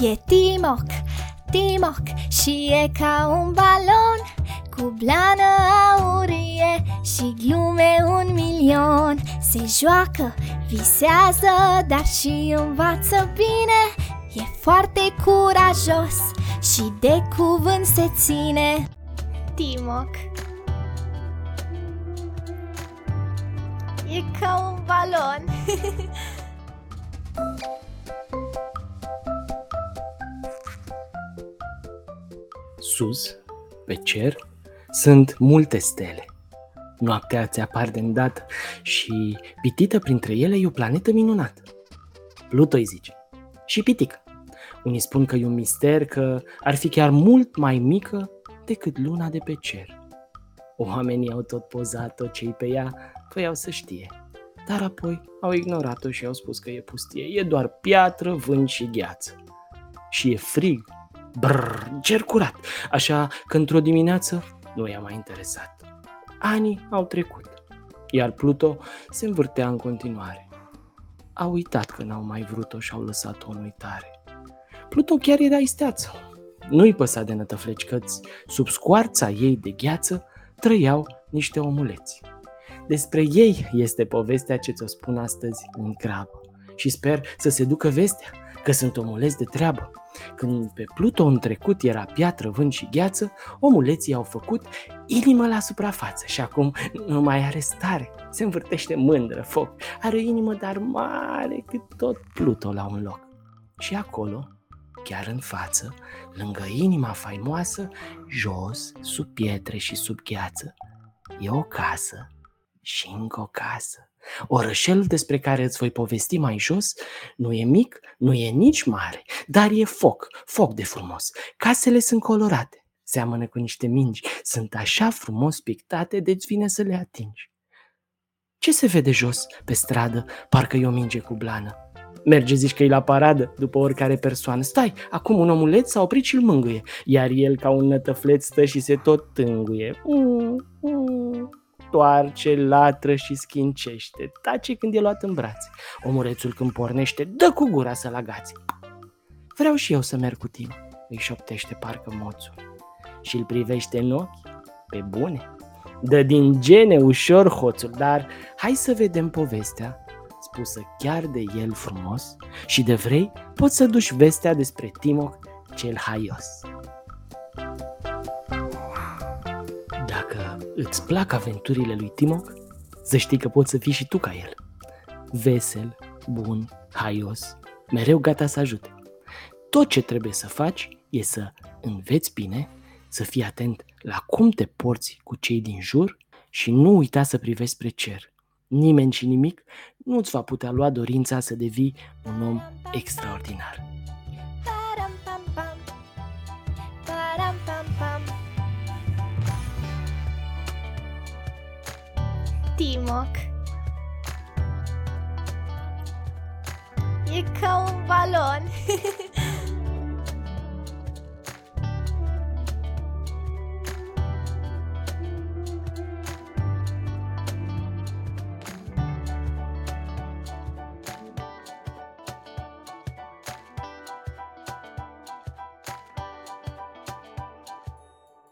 E Timoc, Timoc și e ca un balon Cu blană aurie și glume un milion. Se joacă, visează, dar și învață bine. E foarte curajos și de cuvânt se ține. Timoc E ca un balon Sus, pe cer, sunt multe stele. Noaptea ți apar de îndată și pitită printre ele e o planetă minunată. Pluto îi zice. Și pitică. Unii spun că e un mister, că ar fi chiar mult mai mică decât luna de pe cer. Oamenii au tot pozat-o, cei pe ea voiau să știe. Dar apoi au ignorat-o și au spus că e pustie. E doar piatră, vânt și gheață. Și e frig, brrr, cer curat, așa că într-o dimineață nu i-a mai interesat. Anii au trecut, iar Pluto se învârtea în continuare. A uitat că n-au mai vrut-o și au lăsat-o în uitare. Pluto chiar era isteață. Nu-i păsa de nătăfleci sub scoarța ei de gheață trăiau niște omuleți. Despre ei este povestea ce ți-o spun astăzi în grabă. Și sper să se ducă vestea că sunt omuleți de treabă. Când pe Pluto în trecut era piatră, vânt și gheață, omuleții au făcut inimă la suprafață și acum nu mai are stare. Se învârtește mândră, foc. Are o inimă dar mare cât tot Pluto la un loc. Și acolo, chiar în față, lângă inima faimoasă, jos, sub pietre și sub gheață, e o casă și încă o casă. Orășelul despre care îți voi povesti mai jos nu e mic, nu e nici mare, dar e foc, foc de frumos. Casele sunt colorate, seamănă cu niște mingi, sunt așa frumos pictate de-ți vine să le atingi. Ce se vede jos, pe stradă, parcă e o minge cu blană? Merge, zici că e la paradă, după oricare persoană. Stai, acum un omuleț s-a oprit și îl mângâie, iar el ca un nătăfleț stă și se tot tânguie. Mm, mm toarce, latră și schincește. Tace când e luat în brațe. Omurețul când pornește, dă cu gura să-l agați. Vreau și eu să merg cu tine, îi șoptește parcă moțul. Și îl privește în ochi, pe bune. Dă din gene ușor hoțul, dar hai să vedem povestea, spusă chiar de el frumos, și de vrei poți să duci vestea despre Timoc cel haios. Îți plac aventurile lui Timoc, să știi că poți să fii și tu ca el. Vesel, bun, haios, mereu gata să ajute. Tot ce trebuie să faci e să înveți bine, să fii atent la cum te porți cu cei din jur și nu uita să privești spre cer. Nimeni și nimic nu îți va putea lua dorința să devii un om extraordinar. Timoc. E ca un balon.